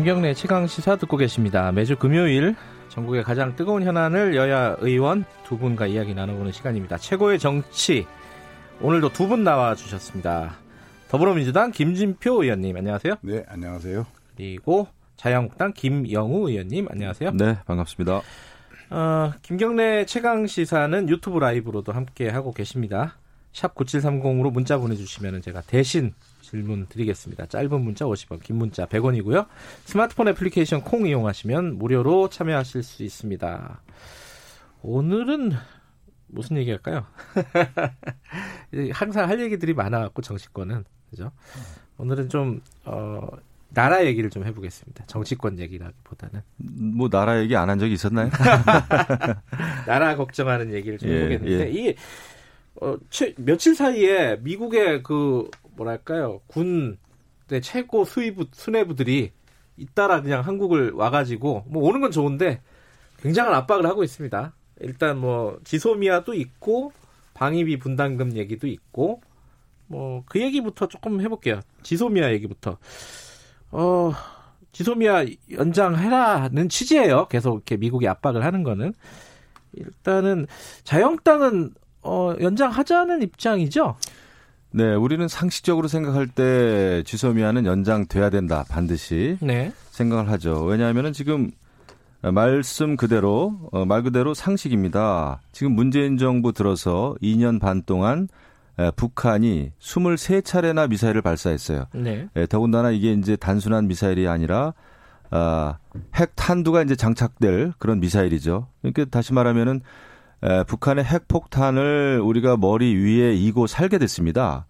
김경래 최강 시사 듣고 계십니다. 매주 금요일 전국의 가장 뜨거운 현안을 여야 의원 두 분과 이야기 나눠보는 시간입니다. 최고의 정치 오늘도 두 분 나와 주셨습니다. 더불어민주당 김진표 의원님 안녕하세요. 네, 안녕하세요. 그리고 자유한국당 김영우 의원님 안녕하세요. 네, 반갑습니다. 어, 김경래 최강 시사는 유튜브 라이브로도 함께 하고 계십니다. 샵 9730으로 문자 보내주시면 제가 대신 질문 드리겠습니다. 짧은 문자 50원, 긴 문자 100원이고요. 스마트폰 애플리케이션 콩 이용하시면 무료로 참여하실 수 있습니다. 오늘은 무슨 얘기 할까요? 항상 할 얘기들이 많아갖고 정치권은 그죠? 오늘은 좀 어, 나라 얘기를 좀 해보겠습니다. 정치권 얘기라기보다는 뭐 나라 얘기 안 한 적이 있었나요? 나라 걱정하는 얘기를 좀 예, 해보겠는데 예. 이 어, 최, 며칠 사이에 미국의 그 뭐랄까요 군의 최고 수위부 수뇌부들이 잇따라 그냥 한국을 와가지고 뭐 오는 건 좋은데 굉장한 압박을 하고 있습니다. 일단 뭐 지소미아도 있고 방위비 분담금 얘기도 있고 뭐 그 얘기부터 조금 해볼게요. 지소미아 얘기부터 어 지소미아 연장해라는 취지예요. 계속 이렇게 미국이 압박을 하는 거는 일단은 자영당은 어 연장하자는 입장이죠. 네, 우리는 상식적으로 생각할 때 지소미아는 연장돼야 된다 반드시 네. 생각을 하죠. 왜냐하면은 지금 말씀 그대로 어, 말 그대로 상식입니다. 지금 문재인 정부 들어서 2년 반 동안 에, 북한이 23차례나 미사일을 발사했어요. 네. 예, 더군다나 이게 이제 단순한 미사일이 아니라 아, 핵 탄두가 이제 장착될 그런 미사일이죠. 그러니까 다시 말하면은 에, 북한의 핵 폭탄을 우리가 머리 위에 이고 살게 됐습니다.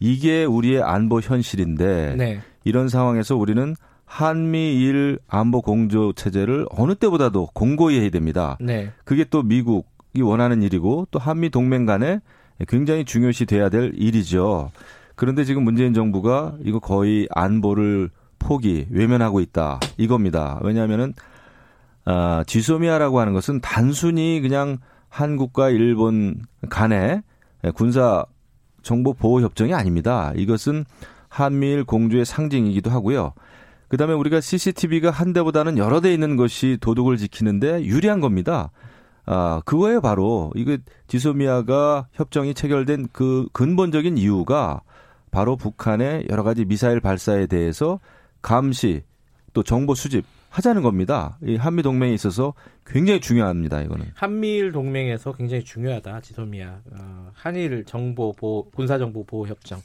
이게 우리의 안보 현실인데 네. 이런 상황에서 우리는 한미일 안보 공조 체제를 어느 때보다도 공고히 해야 됩니다. 네. 그게 또 미국이 원하는 일이고 또 한미 동맹 간에 굉장히 중요시 돼야 될 일이죠. 그런데 지금 문재인 정부가 이거 거의 안보를 포기, 외면하고 있다. 이겁니다. 왜냐하면은, 아, 지소미아라고 하는 것은 단순히 그냥 한국과 일본 간의 군사 정보 보호 협정이 아닙니다. 이것은 한미일 공조의 상징이기도 하고요. 그다음에 우리가 CCTV가 한 대보다는 여러 대 있는 것이 도덕을 지키는데 유리한 겁니다. 아, 그거에 바로 이거 지소미아가 협정이 체결된 그 근본적인 이유가 바로 북한의 여러 가지 미사일 발사에 대해서 감시 또 정보 수집 하자는 겁니다. 이 한미 동맹에 있어서 굉장히 중요합니다. 이거는. 한미일 동맹에서 굉장히 중요하다. 지소미아 어, 한일 정보 보호 군사 정보 보호 협정.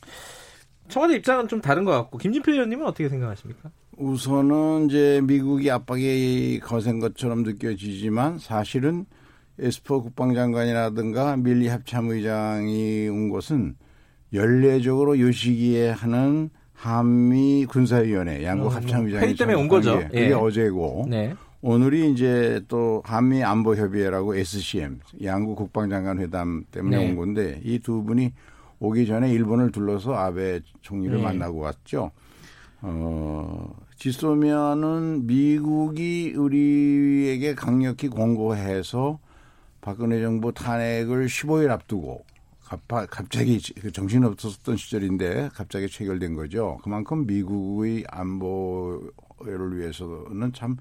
청와대 입장은 좀 다른 것 같고 김진표 의원님은 어떻게 생각하십니까? 우선은 이제 미국이 압박이 거센 것처럼 느껴지지만 사실은 에스퍼 국방장관이라든가 밀리 합참의장이 온 것은 연례적으로 요 시기에 하는 한미 군사위원회 양국 어, 합참의장이 회의 때문에 온 거죠. 게 예. 어제고 네. 오늘이 이제 또 한미 안보 협의회라고 SCM 양국 국방장관 회담 때문에 네. 온 건데 이 두 분이 오기 전에 일본을 둘러서 아베 총리를 네. 만나고 왔죠. 어, 지소미아는 미국이 우리에게 강력히 공고해서 박근혜 정부 탄핵을 15일 앞두고 갑- 갑자기 그 정신없었던 시절인데 갑자기 체결된 거죠. 그만큼 미국의 안보를 위해서는 참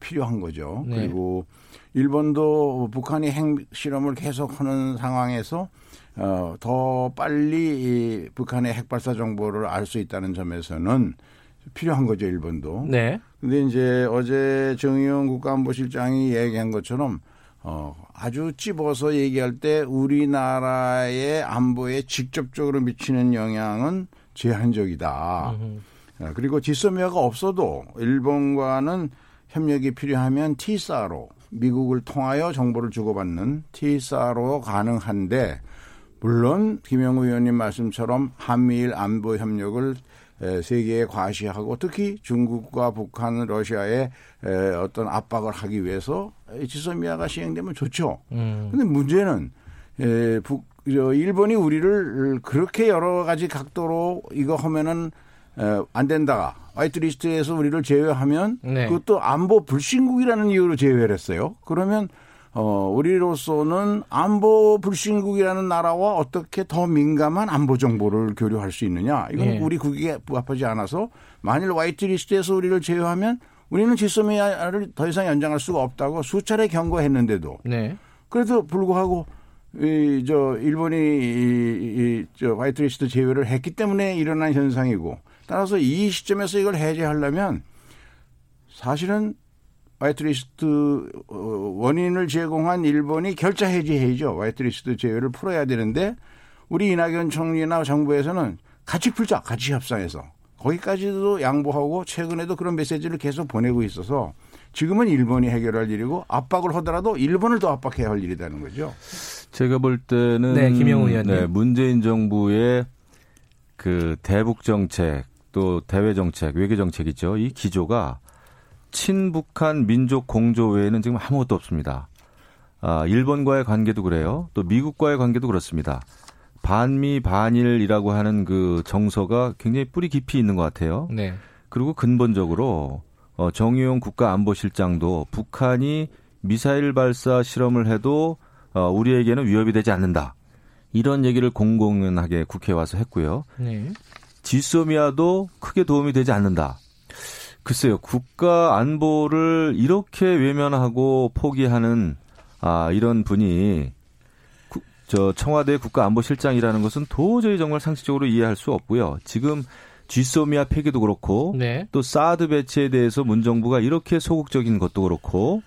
필요한 거죠. 네. 그리고 일본도 북한이 핵 실험을 계속하는 상황에서 어, 더 빨리 이 북한의 핵 발사 정보를 알 수 있다는 점에서는 필요한 거죠, 일본도. 네. 근데 이제 어제 정의용 국가안보실장이 얘기한 것처럼 어, 아주 찝어서 얘기할 때 우리나라의 안보에 직접적으로 미치는 영향은 제한적이다. 어, 그리고 지소미아가 없어도 일본과는 협력이 필요하면 T사로 미국을 통하여 정보를 주고받는 T사로 가능한데 물론 김영우 의원님 말씀처럼 한미일 안보 협력을 에, 세계에 과시하고 특히 중국과 북한, 러시아에 에, 어떤 압박을 하기 위해서 이 지소미아가 시행되면 좋죠. 음. 근데 문제는 에, 북, 저, 일본이 우리를 그렇게 여러 가지 각도로 이거 하면은 에, 안 된다. 화이트리스트에서 우리를 제외하면 네. 그것도 안보 불신국이라는 이유로 제외를 했어요. 그러면 어, 우리로서는 안보 불신국이라는 나라와 어떻게 더 민감한 안보 정보를 교류할 수 있느냐. 이건 네. 우리 국익에 부합하지 않아서 만일 화이트 리스트에서 우리를 제외하면 우리는 지소미아를 더 이상 연장할 수가 없다고 수차례 경고했는데도 네. 그래도 불구하고 이 저 일본이 이, 이저 화이트 리스트 제외를 했기 때문에 일어난 현상이고 따라서 이 시점에서 이걸 해제하려면 사실은 화이트리스트 어, 원인을 제공한 일본이 결자해지해야죠. 화이트리스트 제외를 풀어야 되는데 우리 이낙연 총리나 정부에서는 같이 풀자, 같이 협상해서 거기까지도 양보하고 최근에도 그런 메시지를 계속 보내고 있어서 지금은 일본이 해결할 일이고 압박을 하더라도 일본을 더 압박해야 할 일이라는 거죠. 제가 볼 때는 네, 김영우 의원님. 네, 문재인 정부의 그 대북 정책 또 대외 정책, 외교 정책이죠. 이 기조가 친북한 민족 공조 외에는 지금 아무것도 없습니다. 아, 일본과의 관계도 그래요. 또 미국과의 관계도 그렇습니다. 반미 반일이라고 하는 그 정서가 굉장히 뿌리 깊이 있는 것 같아요. 네. 그리고 근본적으로 어, 정의용 국가안보실장도 북한이 미사일 발사 실험을 해도 어, 우리에게는 위협이 되지 않는다. 이런 얘기를 공공연하게 국회에 와서 했고요. 네. 지소미아도 크게 도움이 되지 않는다. 글쎄요, 국가 안보를 이렇게 외면하고 포기하는 아, 이런 분이 구, 저 청와대 국가안보실장이라는 것은 도저히 정말 상식적으로 이해할 수 없고요. 지금 쥐소미아 폐기도 그렇고 네. 또 사드 배치에 대해서 문정부가 이렇게 소극적인 것도 그렇고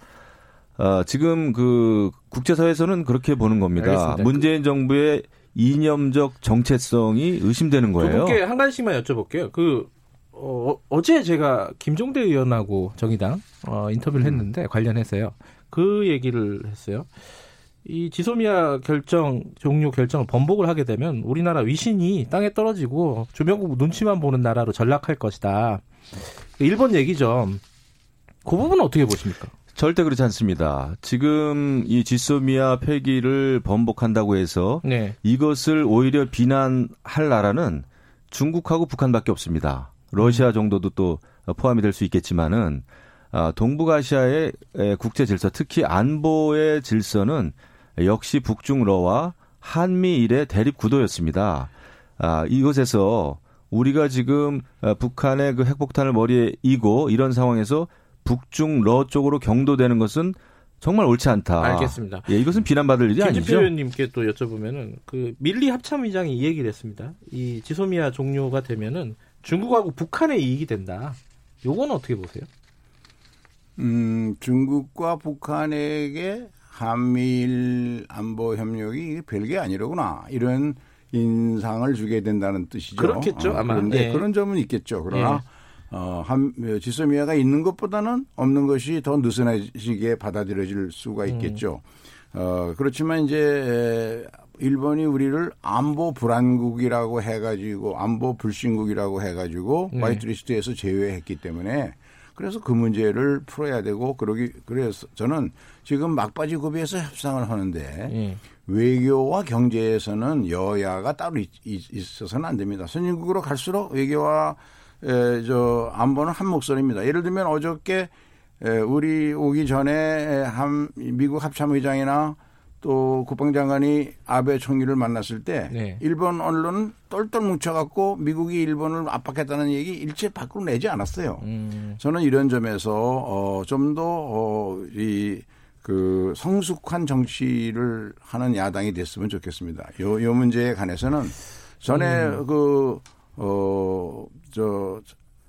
어, 지금 그 국제사회에서는 그렇게 보는 겁니다. 알겠습니다. 문재인 정부의 이념적 정체성이 의심되는 두 거예요. 분께 한 가지씩만 여쭤볼게요. 그 어, 어제 제가 김종대 의원하고 정의당 어, 인터뷰를 했는데 관련해서요. 그 얘기를 했어요. 이 지소미아 결정 종료 결정을 번복을 하게 되면 우리나라 위신이 땅에 떨어지고 주변국 눈치만 보는 나라로 전락할 것이다. 일본 얘기죠. 그 부분은 어떻게 보십니까? 절대 그렇지 않습니다. 지금 이 지소미아 폐기를 번복한다고 해서 네. 이것을 오히려 비난할 나라는 중국하고 북한밖에 없습니다. 러시아 정도도 또 포함이 될 수 있겠지만은 아, 동북아시아의 에, 국제 질서, 특히 안보의 질서는 역시 북중러와 한미일의 대립 구도였습니다. 아, 이것에서 우리가 지금 아, 북한의 그 핵폭탄을 머리에 이고 이런 상황에서 북중러 쪽으로 경도되는 것은 정말 옳지 않다. 알겠습니다. 예, 이것은 비난받을 일이 김진표 아니죠. 의원님께 또 여쭤보면은 그 밀리 합참 의장이 이 얘기를 했습니다. 이 지소미아 종료가 되면은 중국하고 북한의 이익이 된다. 요거는 어떻게 보세요? 음, 중국과 북한에게 한미일 안보 협력이 별게 아니로구나. 이런 인상을 주게 된다는 뜻이죠. 그렇겠죠, 어, 아마. 그런데 예. 그런 점은 있겠죠. 그러나 어, 한, 지소미아가 있는 것보다는 없는 것이 더 느슨해지게 받아들여질 수가 있겠죠. 어, 그렇지만 이제 에, 일본이 우리를 안보 불안국이라고 해가지고 안보 불신국이라고 해가지고 네. 화이트리스트에서 제외했기 때문에 그래서 그 문제를 풀어야 되고 그러기 그래서 저는 지금 막바지 구비해서 협상을 하는데 예. 외교와 경제에서는 여야가 따로 있, 어서는 안 됩니다. 선진국으로 갈수록 외교와 에, 저 안보는 한 목소리입니다. 예를 들면 어저께 에, 우리 오기 전에 에, 한 미국 합참의장이나 또 국방장관이 아베 총리를 만났을 때 네. 일본 언론은 똘똘 뭉쳐갖고 미국이 일본을 압박했다는 얘기 일체 밖으로 내지 않았어요. 음, 저는 이런 점에서 어, 좀더 어, 이그 성숙한 정치를 하는 야당이 됐으면 좋겠습니다. 요, 요 문제에 관해서는 전에 음. 그, 어, 저,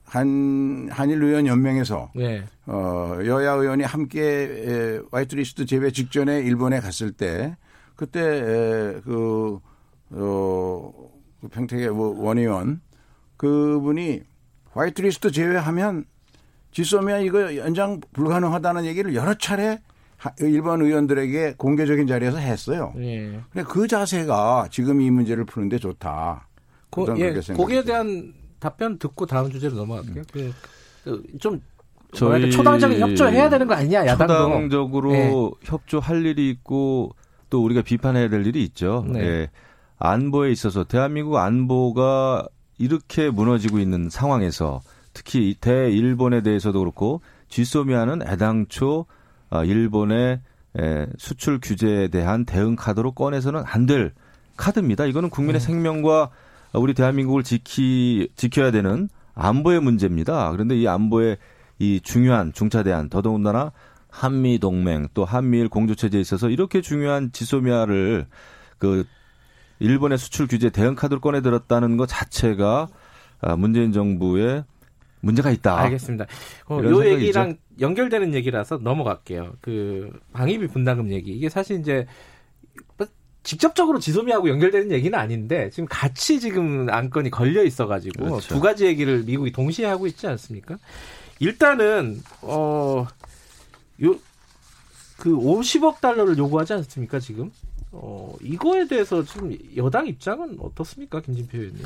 한, 한일 의원 연맹에서 네. 어, 여야 의원이 함께 에, 화이트리스트 제외 직전에 일본에 갔을 때 그때 에, 그, 어, 그 평택의 뭐 원의원 그분이 화이트리스트 제외하면 지소미아 이거 연장 불가능하다는 얘기를 여러 차례 하- 일본 의원들에게 공개적인 자리에서 했어요. 예. 근데 그 자세가 지금 이 문제를 푸는데 좋다. 고, 예. 거기에 대한 답변 듣고 다음 주제로 넘어갈게요. 그, 그, 좀 저희 초당적인 협조해야 되는 거 아니냐 야당도. 초당적으로 네. 협조할 일이 있고 또 우리가 비판해야 될 일이 있죠. 네. 예. 안보에 있어서 대한민국 안보가 이렇게 무너지고 있는 상황에서 특히 이 대일본에 대해서도 그렇고 쥐소미아는 애당초 아, 일본의 에, 수출 규제에 대한 대응 카드로 꺼내서는 안 될 카드입니다. 이거는 국민의 네. 생명과 우리 대한민국을 지키 지켜야 되는 안보의 문제입니다. 그런데 이 안보의 이 중요한 중차대한 더더군다나 한미 동맹 또 한미일 공조 체제에 있어서 이렇게 중요한 지소미아를 그 일본의 수출 규제 대응 카드로 꺼내 들었다는 것 자체가 아, 문재인 정부의 문제가 있다. 알겠습니다. 어, 요 얘기랑 있죠? 연결되는 얘기라서 넘어갈게요. 그 방위비 분담금 얘기. 이게 사실 이제 뭐 직접적으로 지소미하고 연결되는 얘기는 아닌데 지금 같이 지금 안건이 걸려 있어가지고 그렇죠. 두 가지 얘기를 미국이 동시에 하고 있지 않습니까? 일단은 어 요 그 50억 달러를 요구하지 않습니까 지금? 어 이거에 대해서 지금 여당 입장은 어떻습니까 김진표 의원님?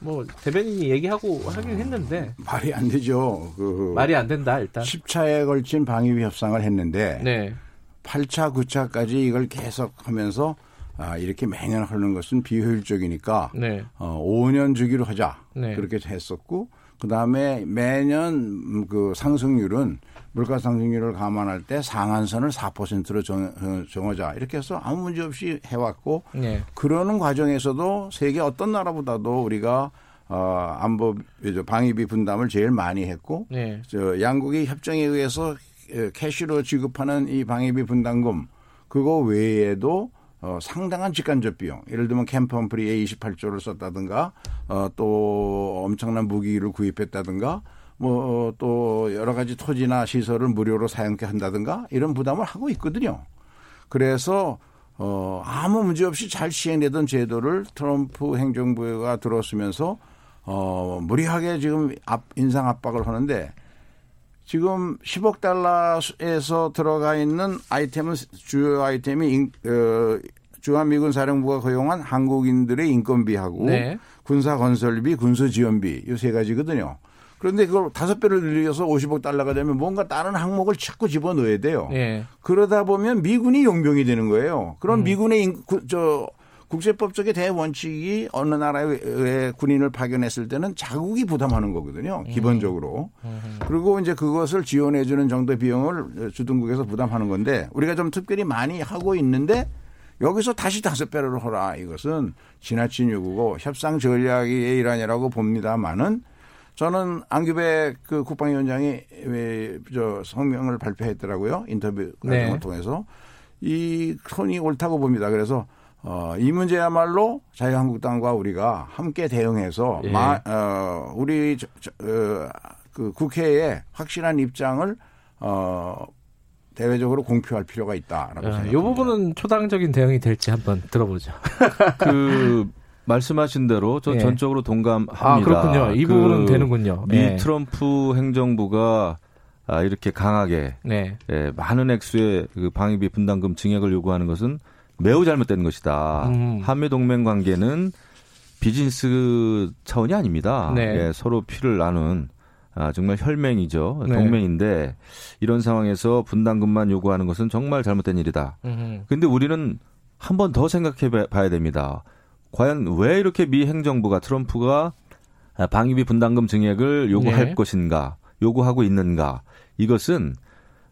뭐 대변인이 얘기하고 하긴 했는데 말이 안 되죠. 그 말이 안 된다 일단. 10차에 걸친 방위비 협상을 했는데 네. 8차, 9차까지 이걸 계속 하면서 아, 이렇게 매년 하는 것은 비효율적이니까 네. 어, 5년 주기로 하자. 네. 그렇게 했었고 그 다음에 매년 그 상승률은 물가 상승률을 감안할 때 상한선을 4%로 정, 정하자 이렇게 해서 아무 문제 없이 해왔고 네. 그러는 과정에서도 세계 어떤 나라보다도 우리가 어, 안보 방위비 분담을 제일 많이 했고 네. 저 양국이 협정에 의해서 캐시로 지급하는 이 방위비 분담금 그거 외에도 어, 상당한 직간접 비용. 예를 들면 캠프험프리에 28조를 썼다든가, 어, 또 엄청난 무기를 구입했다든가, 뭐, 또 여러 가지 토지나 시설을 무료로 사용케 한다든가, 이런 부담을 하고 있거든요. 그래서, 어, 아무 문제 없이 잘 시행되던 제도를 트럼프 행정부가 들어서면서, 어, 무리하게 지금 압, 인상 압박을 하는데, 지금 10억 달러에서 들어가 있는 아이템은 주요 아이템이 인, 어, 주한미군 사령부가 고용한 한국인들의 인건비하고 네. 군사 건설비, 군수 지원비 이세 가지거든요. 그런데 그걸 다섯 배를 늘려서 50억 달러가 되면 뭔가 다른 항목을 자꾸 집어넣어야 돼요. 네. 그러다 보면 미군이 용병이 되는 거예요. 그럼 음. 미군의 인, 저 국제법적인 대원칙이 어느 나라의 군인을 파견했을 때는 자국이 부담하는 거거든요. 음. 기본적으로. 음. 그리고 이제 그것을 지원해 주는 정도의 비용을 주둔국에서 부담하는 건데 우리가 좀 특별히 많이 하고 있는데 여기서 다시 다섯 배로 하라. 이것은 지나친 요구고 협상 전략의 일환이라고 봅니다만은 저는 안규백 그 국방위원장이 저 성명을 발표했더라고요. 인터뷰 과정을 네. 통해서 이 톤이 옳다고 봅니다. 그래서 어, 이 문제야말로 자유한국당과 우리가 함께 대응해서 예. 마, 어, 우리 저, 저, 어, 그 국회에 확실한 입장을 어, 대외적으로 공표할 필요가 있다라고 아, 생각합니다. 이 부분은 초당적인 대응이 될지 한번 들어보죠. 그 말씀하신 대로 저 예. 전적으로 동감합니다. 아, 그렇군요. 이 그 부분은 되는군요. 미 예. 트럼프 행정부가 아, 이렇게 강하게 네. 예, 많은 액수의 그 방위비 분담금 증액을 요구하는 것은 매우 잘못된 것이다. 음. 한미 동맹 관계는 비즈니스 차원이 아닙니다. 네. 예, 서로 피를 나눈 아, 정말 혈맹이죠. 네. 동맹인데 이런 상황에서 분담금만 요구하는 것은 정말 잘못된 일이다. 그런데 우리는 한 번 더 생각해 봐야 됩니다. 과연 왜 이렇게 미 행정부가 트럼프가 방위비 분담금 증액을 요구할 네. 것인가, 요구하고 있는가? 이것은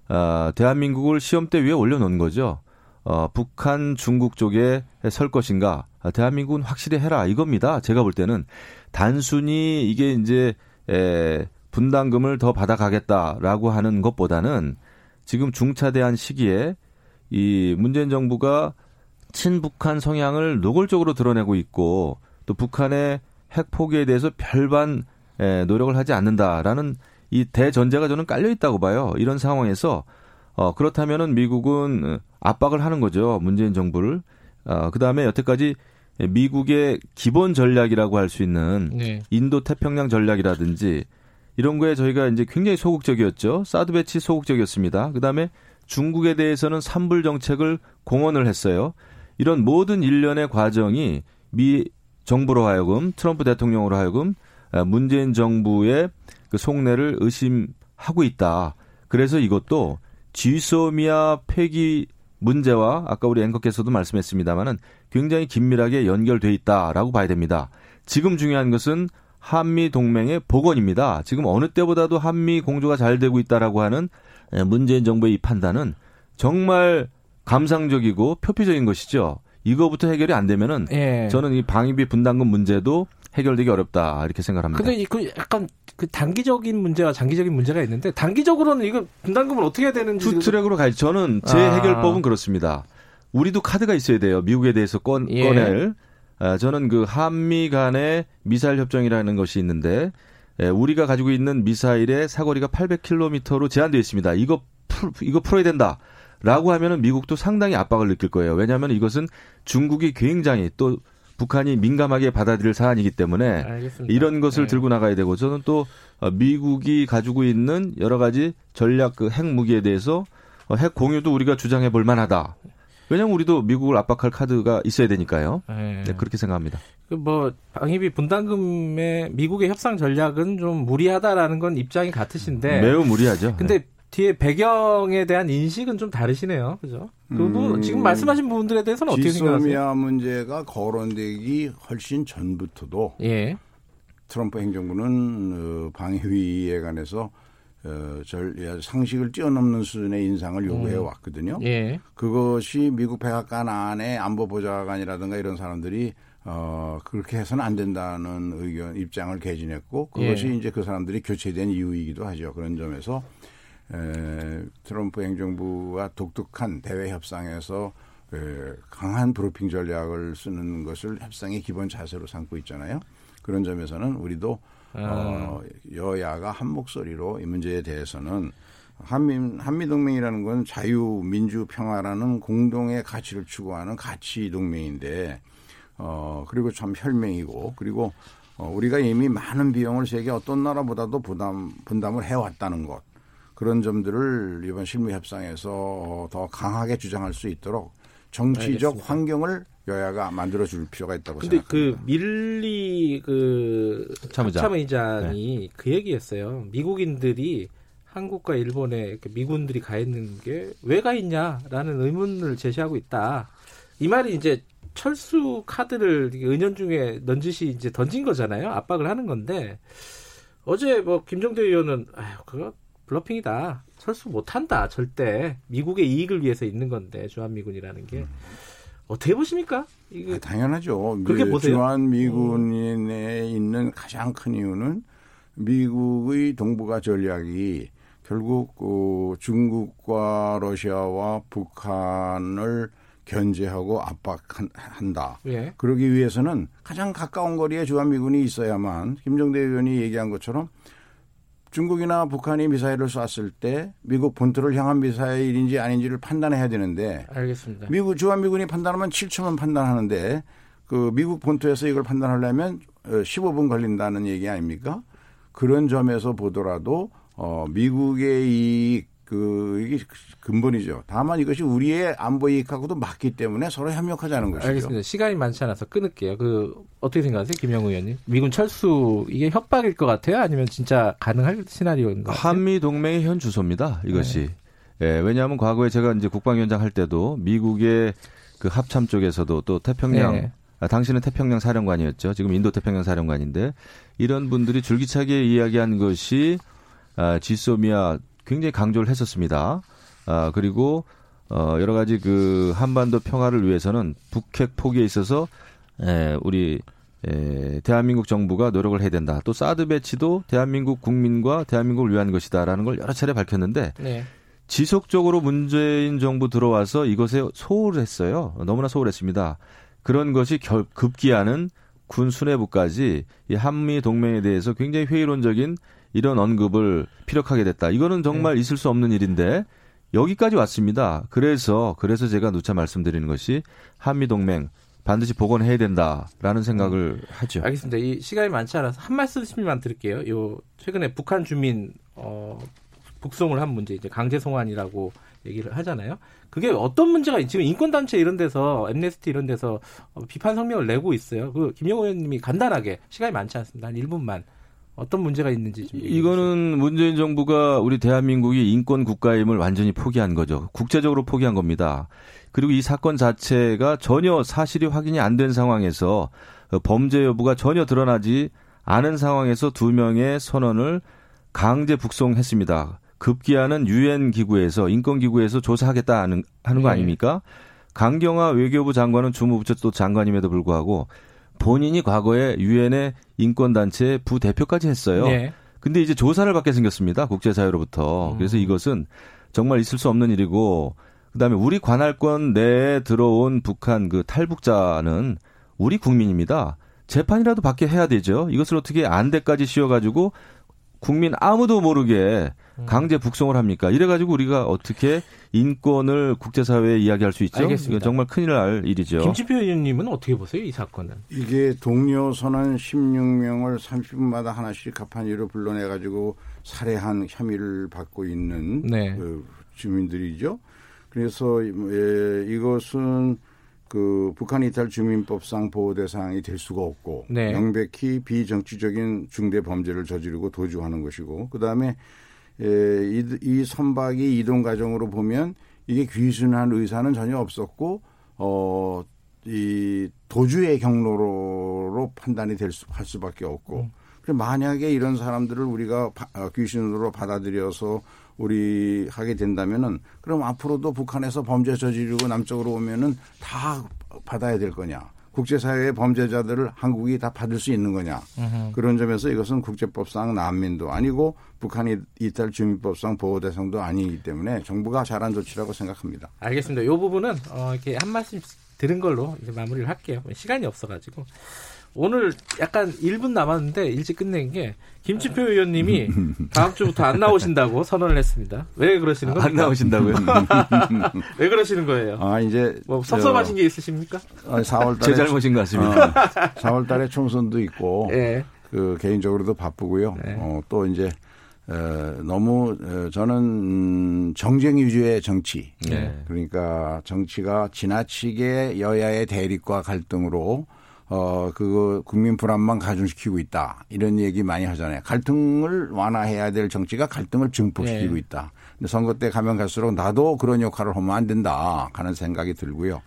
어, 대한민국을 시험대 위에 올려놓은 거죠. 어, 북한, 중국 쪽에 설 것인가? 아, 대한민국은 확실히 해라 이겁니다. 제가 볼 때는 단순히 이게 이제 에, 분담금을 더 받아가겠다라고 하는 것보다는 지금 중차대한 시기에 이 문재인 정부가 친북한 성향을 노골적으로 드러내고 있고 또 북한의 핵 포기에 대해서 별반 에, 노력을 하지 않는다라는 이 대전제가 저는 깔려 있다고 봐요. 이런 상황에서 어, 그렇다면은 미국은 압박을 하는 거죠. 문재인 정부를. 어, 그 다음에 여태까지 미국의 기본 전략이라고 할 수 있는 네. 인도 태평양 전략이라든지 이런 거에 저희가 이제 굉장히 소극적이었죠. 사드 배치 소극적이었습니다. 그 다음에 중국에 대해서는 삼불 정책을 공언을 했어요. 이런 모든 일련의 과정이 미 정부로 하여금 트럼프 대통령으로 하여금 아, 문재인 정부의 그 속내를 의심하고 있다. 그래서 이것도 지소미아 폐기 문제와 아까 우리 앵커께서도 말씀했습니다마는 굉장히 긴밀하게 연결돼 있다라고 봐야 됩니다. 지금 중요한 것은 한미 동맹의 복원입니다. 지금 어느 때보다도 한미 공조가 잘 되고 있다라고 하는 문재인 정부의 이 판단은 정말 감상적이고 표피적인 것이죠. 이거부터 해결이 안 되면은 예. 저는 이 방위비 분담금 문제도 해결되기 어렵다 이렇게 생각합니다. 근데 그 약간 그 단기적인 문제와 장기적인 문제가 있는데 단기적으로는 이거 분담금을 어떻게 해야 되는지 two track으로 가야지. 저는 제 아. 해결법은 그렇습니다. 우리도 카드가 있어야 돼요. 미국에 대해서 꺼, 예. 꺼낼. 아, 저는 그 한미 간의 미사일 협정이라는 것이 있는데 예, 우리가 가지고 있는 미사일의 사거리가 800km로 제한되어 있습니다. 이거 풀, 이거 풀어야 된다. 라고 하면은 미국도 상당히 압박을 느낄 거예요. 왜냐하면 이것은 중국이 굉장히 또 북한이 민감하게 받아들일 사안이기 때문에 알겠습니다. 이런 것을 네. 들고 나가야 되고 저는 또 어, 미국이 가지고 있는 여러 가지 전략 그 핵 무기에 대해서 어, 핵 공유도 우리가 주장해 볼 만하다. 왜냐하면 우리도 미국을 압박할 카드가 있어야 되니까요. 네. 네, 그렇게 생각합니다. 그뭐 방위비 분담금의 미국의 협상 전략은 좀 무리하다라는 건 입장이 같으신데 매우 무리하죠. 네. 근데 뒤에 배경에 대한 인식은 좀 다르시네요. 그죠? 그 부분 음. 지금 말씀하신 부분들에 대해서는 어떻게 생각하세요? 지소미아 문제가 거론되기 훨씬 전부터도 예. 트럼프 행정부는 어, 방위위에 관해서 어, 절, 상식을 뛰어넘는 수준의 인상을 요구해 왔거든요. 예. 그것이 미국 백악관 안에 안보보좌관이라든가 이런 사람들이 어, 그렇게 해서는 안 된다는 의견, 입장을 개진했고 그것이 예. 이제 그 사람들이 교체된 이유이기도 하죠. 그런 점에서 에, 트럼프 행정부와 독특한 대외 협상에서 에, 강한 브로핑 전략을 쓰는 것을 협상의 기본 자세로 삼고 있잖아요. 그런 점에서는 우리도 어, 여야가 한 목소리로 이 문제에 대해서는 한미, 한미 동맹이라는 건 자유, 민주, 평화라는 공동의 가치를 추구하는 가치 동맹인데, 어, 그리고 참 혈맹이고, 그리고 어, 우리가 이미 많은 비용을 세계 어떤 나라보다도 부담, 분담을 해왔다는 것. 그런 점들을 이번 실무 협상에서 더 강하게 주장할 수 있도록 정치적 알겠습니다. 환경을 여야가 만들어 줄 필요가 있다고 근데 그 생각합니다. 밀리 그 참의장. 참의장이 그 얘기했어요. 미국인들이 한국과 일본에 그 미군들이 가 있는 게 왜 가 있냐라는 의문을 제시하고 있다. 이 말이 이제 철수 카드를 은연중에 넌지시 이제 던진 거잖아요. 압박을 하는 건데 어제 뭐 김정대 의원은 아유 그거 블러핑이다. 철수 못 한다. 절대 미국의 이익을 위해서 있는 건데 주한미군이라는 게 어떻게 보십니까? 이게 아, 당연하죠. 그렇게 그 보세요? 주한 미군에 있는 가장 큰 이유는 미국의 동북아 전략이 결국 그 중국과 러시아와 북한을 견제하고 압박한다. 예. 그러기 위해서는 가장 가까운 거리에 주한미군이 있어야만 김정대 의원이 얘기한 것처럼 중국이나 북한이 미사일을 쐈을 때 미국 본토를 향한 미사일인지 아닌지를 판단해야 되는데 알겠습니다. 미국 주한미군이 판단하면 7초만 판단하는데 그 미국 본토에서 이걸 판단하려면 어, 15분 걸린다는 얘기 아닙니까? 그런 점에서 보더라도 어 미국의 이 그 이게 근본이죠. 다만 이것이 우리의 안보 이익하고도 맞기 때문에 서로 협력하자는 것이죠. 알겠습니다. 시간이 많지 않아서 끊을게요. 그 어떻게 생각하세요, 김영우 의원님? 미군 철수 이게 협박일 것 같아요? 아니면 진짜 가능할 시나리오인 것 같아요? 한미 동맹의 현 주소입니다. 이것이. 예, 왜냐하면 과거에 제가 이제 국방위원장 할 때도 미국의 그 합참 쪽에서도 또 태평양 네. 아, 당신은 태평양 사령관이었죠. 지금 인도 태평양 사령관인데 이런 분들이 줄기차게 이야기한 것이 아, 지소미아 굉장히 강조를 했었습니다. 아, 그리고 어, 여러 가지 그 한반도 평화를 위해서는 북핵 포기에 있어서 에, 우리 에, 대한민국 정부가 노력을 해야 된다. 또 사드 배치도 대한민국 국민과 대한민국을 위한 것이다라는 걸 여러 차례 밝혔는데 네. 지속적으로 문재인 정부 들어와서 이것에 소홀했어요. 너무나 소홀했습니다. 그런 것이 결, 급기야는 군 수뇌부까지 이 한미 동맹에 대해서 굉장히 회의론적인 이런 언급을 피력하게 됐다. 이거는 정말 네. 있을 수 없는 일인데 여기까지 왔습니다. 그래서 그래서 제가 누차 말씀드리는 것이 한미 동맹 반드시 복원해야 된다라는 생각을 하죠. 알겠습니다. 이 시간이 많지 않아서 한 말씀만 드릴게요. 요 최근에 북한 주민 어 북송을 한 문제 이제 강제 송환이라고 얘기를 하잖아요. 그게 어떤 문제가 있- 지금 인권 단체 이런 데서 엠네스티 이런 데서 어, 비판 성명을 내고 있어요. 그 김영호 의원님이 간단하게 시간이 많지 않습니다. 한 1분만 어떤 문제가 있는지 좀. 이거는 문재인 정부가 우리 대한민국이 인권 국가임을 완전히 포기한 거죠. 국제적으로 포기한 겁니다. 그리고 이 사건 자체가 전혀 사실이 확인이 안 된 상황에서 어, 범죄 여부가 전혀 드러나지 않은 상황에서 두 명의 선언을 강제 북송했습니다. 급기야는 유엔 기구에서 인권 기구에서 조사하겠다 하는, 하는 거 네. 아닙니까? 강경화 외교부 장관은 주무부처 또 장관임에도 불구하고 본인이 과거에 유엔의 인권단체 부대표까지 했어요. 네. 근데 이제 조사를 받게 생겼습니다. 국제사회로부터. 음. 그래서 이것은 정말 있을 수 없는 일이고, 그 다음에 우리 관할권 내에 들어온 북한 그 탈북자는 우리 국민입니다. 재판이라도 받게 해야 되죠. 이것을 어떻게 안대까지 씌워가지고 국민 아무도 모르게 음. 강제 북송을 합니까? 이래가지고 우리가 어떻게 인권을 국제사회에 이야기할 수 있죠? 알겠습니다. 이건 정말 큰일 날 일이죠. 김치표 의원님은 어떻게 보세요 이 사건은? 이게 동료 선원 16명을 30분마다 하나씩 갑판이로 불러내가지고 살해한 혐의를 받고 있는 네. 그 주민들이죠. 그래서 예, 이것은 그 북한 이탈 주민법상 보호 대상이 될 수가 없고 네. 명백히 비정치적인 중대 범죄를 저지르고 도주하는 것이고 그 다음에 이, 이 선박이 이동 과정으로 보면 이게 귀순한 의사는 전혀 없었고 어. 이 도주의 경로로 판단이 될 수, 할 수밖에 없고 음. 만약에 이런 사람들을 우리가 바, 어, 귀신으로 받아들여서 우리 하게 된다면은 그럼 앞으로도 북한에서 범죄 저지르고 남쪽으로 오면은 다 받아야 될 거냐? 국제사회의 범죄자들을 한국이 다 받을 수 있는 거냐? 그런 점에서 이것은 국제법상 난민도 아니고 북한이 이탈 주민법상 보호 대상도 아니기 때문에 정부가 잘한 조치라고 생각합니다. 알겠습니다. 이 부분은 어, 이렇게 한 말씀 들은 걸로 이제 마무리를 할게요. 시간이 없어가지고 오늘 약간 1분 남았는데 일찍 끝낸 게 김치표 의원님이 다음 주부터 안 나오신다고 선언을 했습니다. 왜 그러시는 겁니까? 안 나오신다고요? 왜 그러시는 거예요? 아 이제 뭐 섭섭하신 게 있으십니까? 4월 달에 제 잘못인 것 같습니다. 4월 달에 총선도 있고 예. 그 개인적으로도 바쁘고요. 네. 어, 또 이제 어, 너무 어, 저는 음, 정쟁 위주의 정치. 네. 그러니까 정치가 지나치게 여야의 대립과 갈등으로 어, 그 국민 불안만 가중시키고 있다. 이런 얘기 많이 하잖아요. 갈등을 완화해야 될 정치가 갈등을 증폭시키고 네. 있다. 근데 선거 때 가면 갈수록 나도 그런 역할을 하면 안 된다. 하는 생각이 들고요.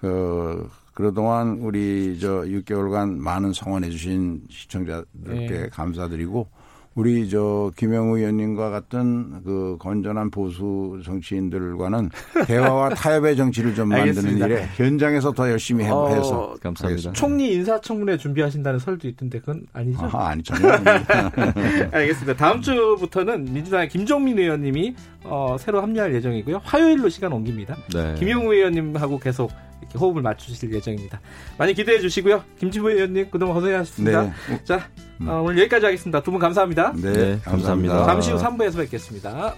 그, 그동안 우리 저 6개월간 많은 성원해 주신 시청자들께 네. 감사드리고 우리 저 김영우 의원님과 같은 그 건전한 보수 정치인들과는 대화와 타협의 정치를 좀 만드는. 일에 현장에서 더 열심히 해- 어, 해서 감사합니다. 총리 인사청문회 준비하신다는 설도 있던데 그건 아니죠? 아하, 아니 전혀 아닙니다. 알겠습니다. 다음 주부터는 민주당의 김종민 의원님이 어, 새로 합류할 예정이고요. 화요일로 시간 옮깁니다. 네. 김용우 의원님하고 계속 이렇게 호흡을 맞추실 예정입니다. 많이 기대해 주시고요. 김지부 의원님 그동안 고생하셨습니다. 네. 자, 어, 오늘 여기까지 하겠습니다. 두 분 감사합니다. 네, 네, 감사합니다. 감사합니다. 잠시 후 3부에서 뵙겠습니다.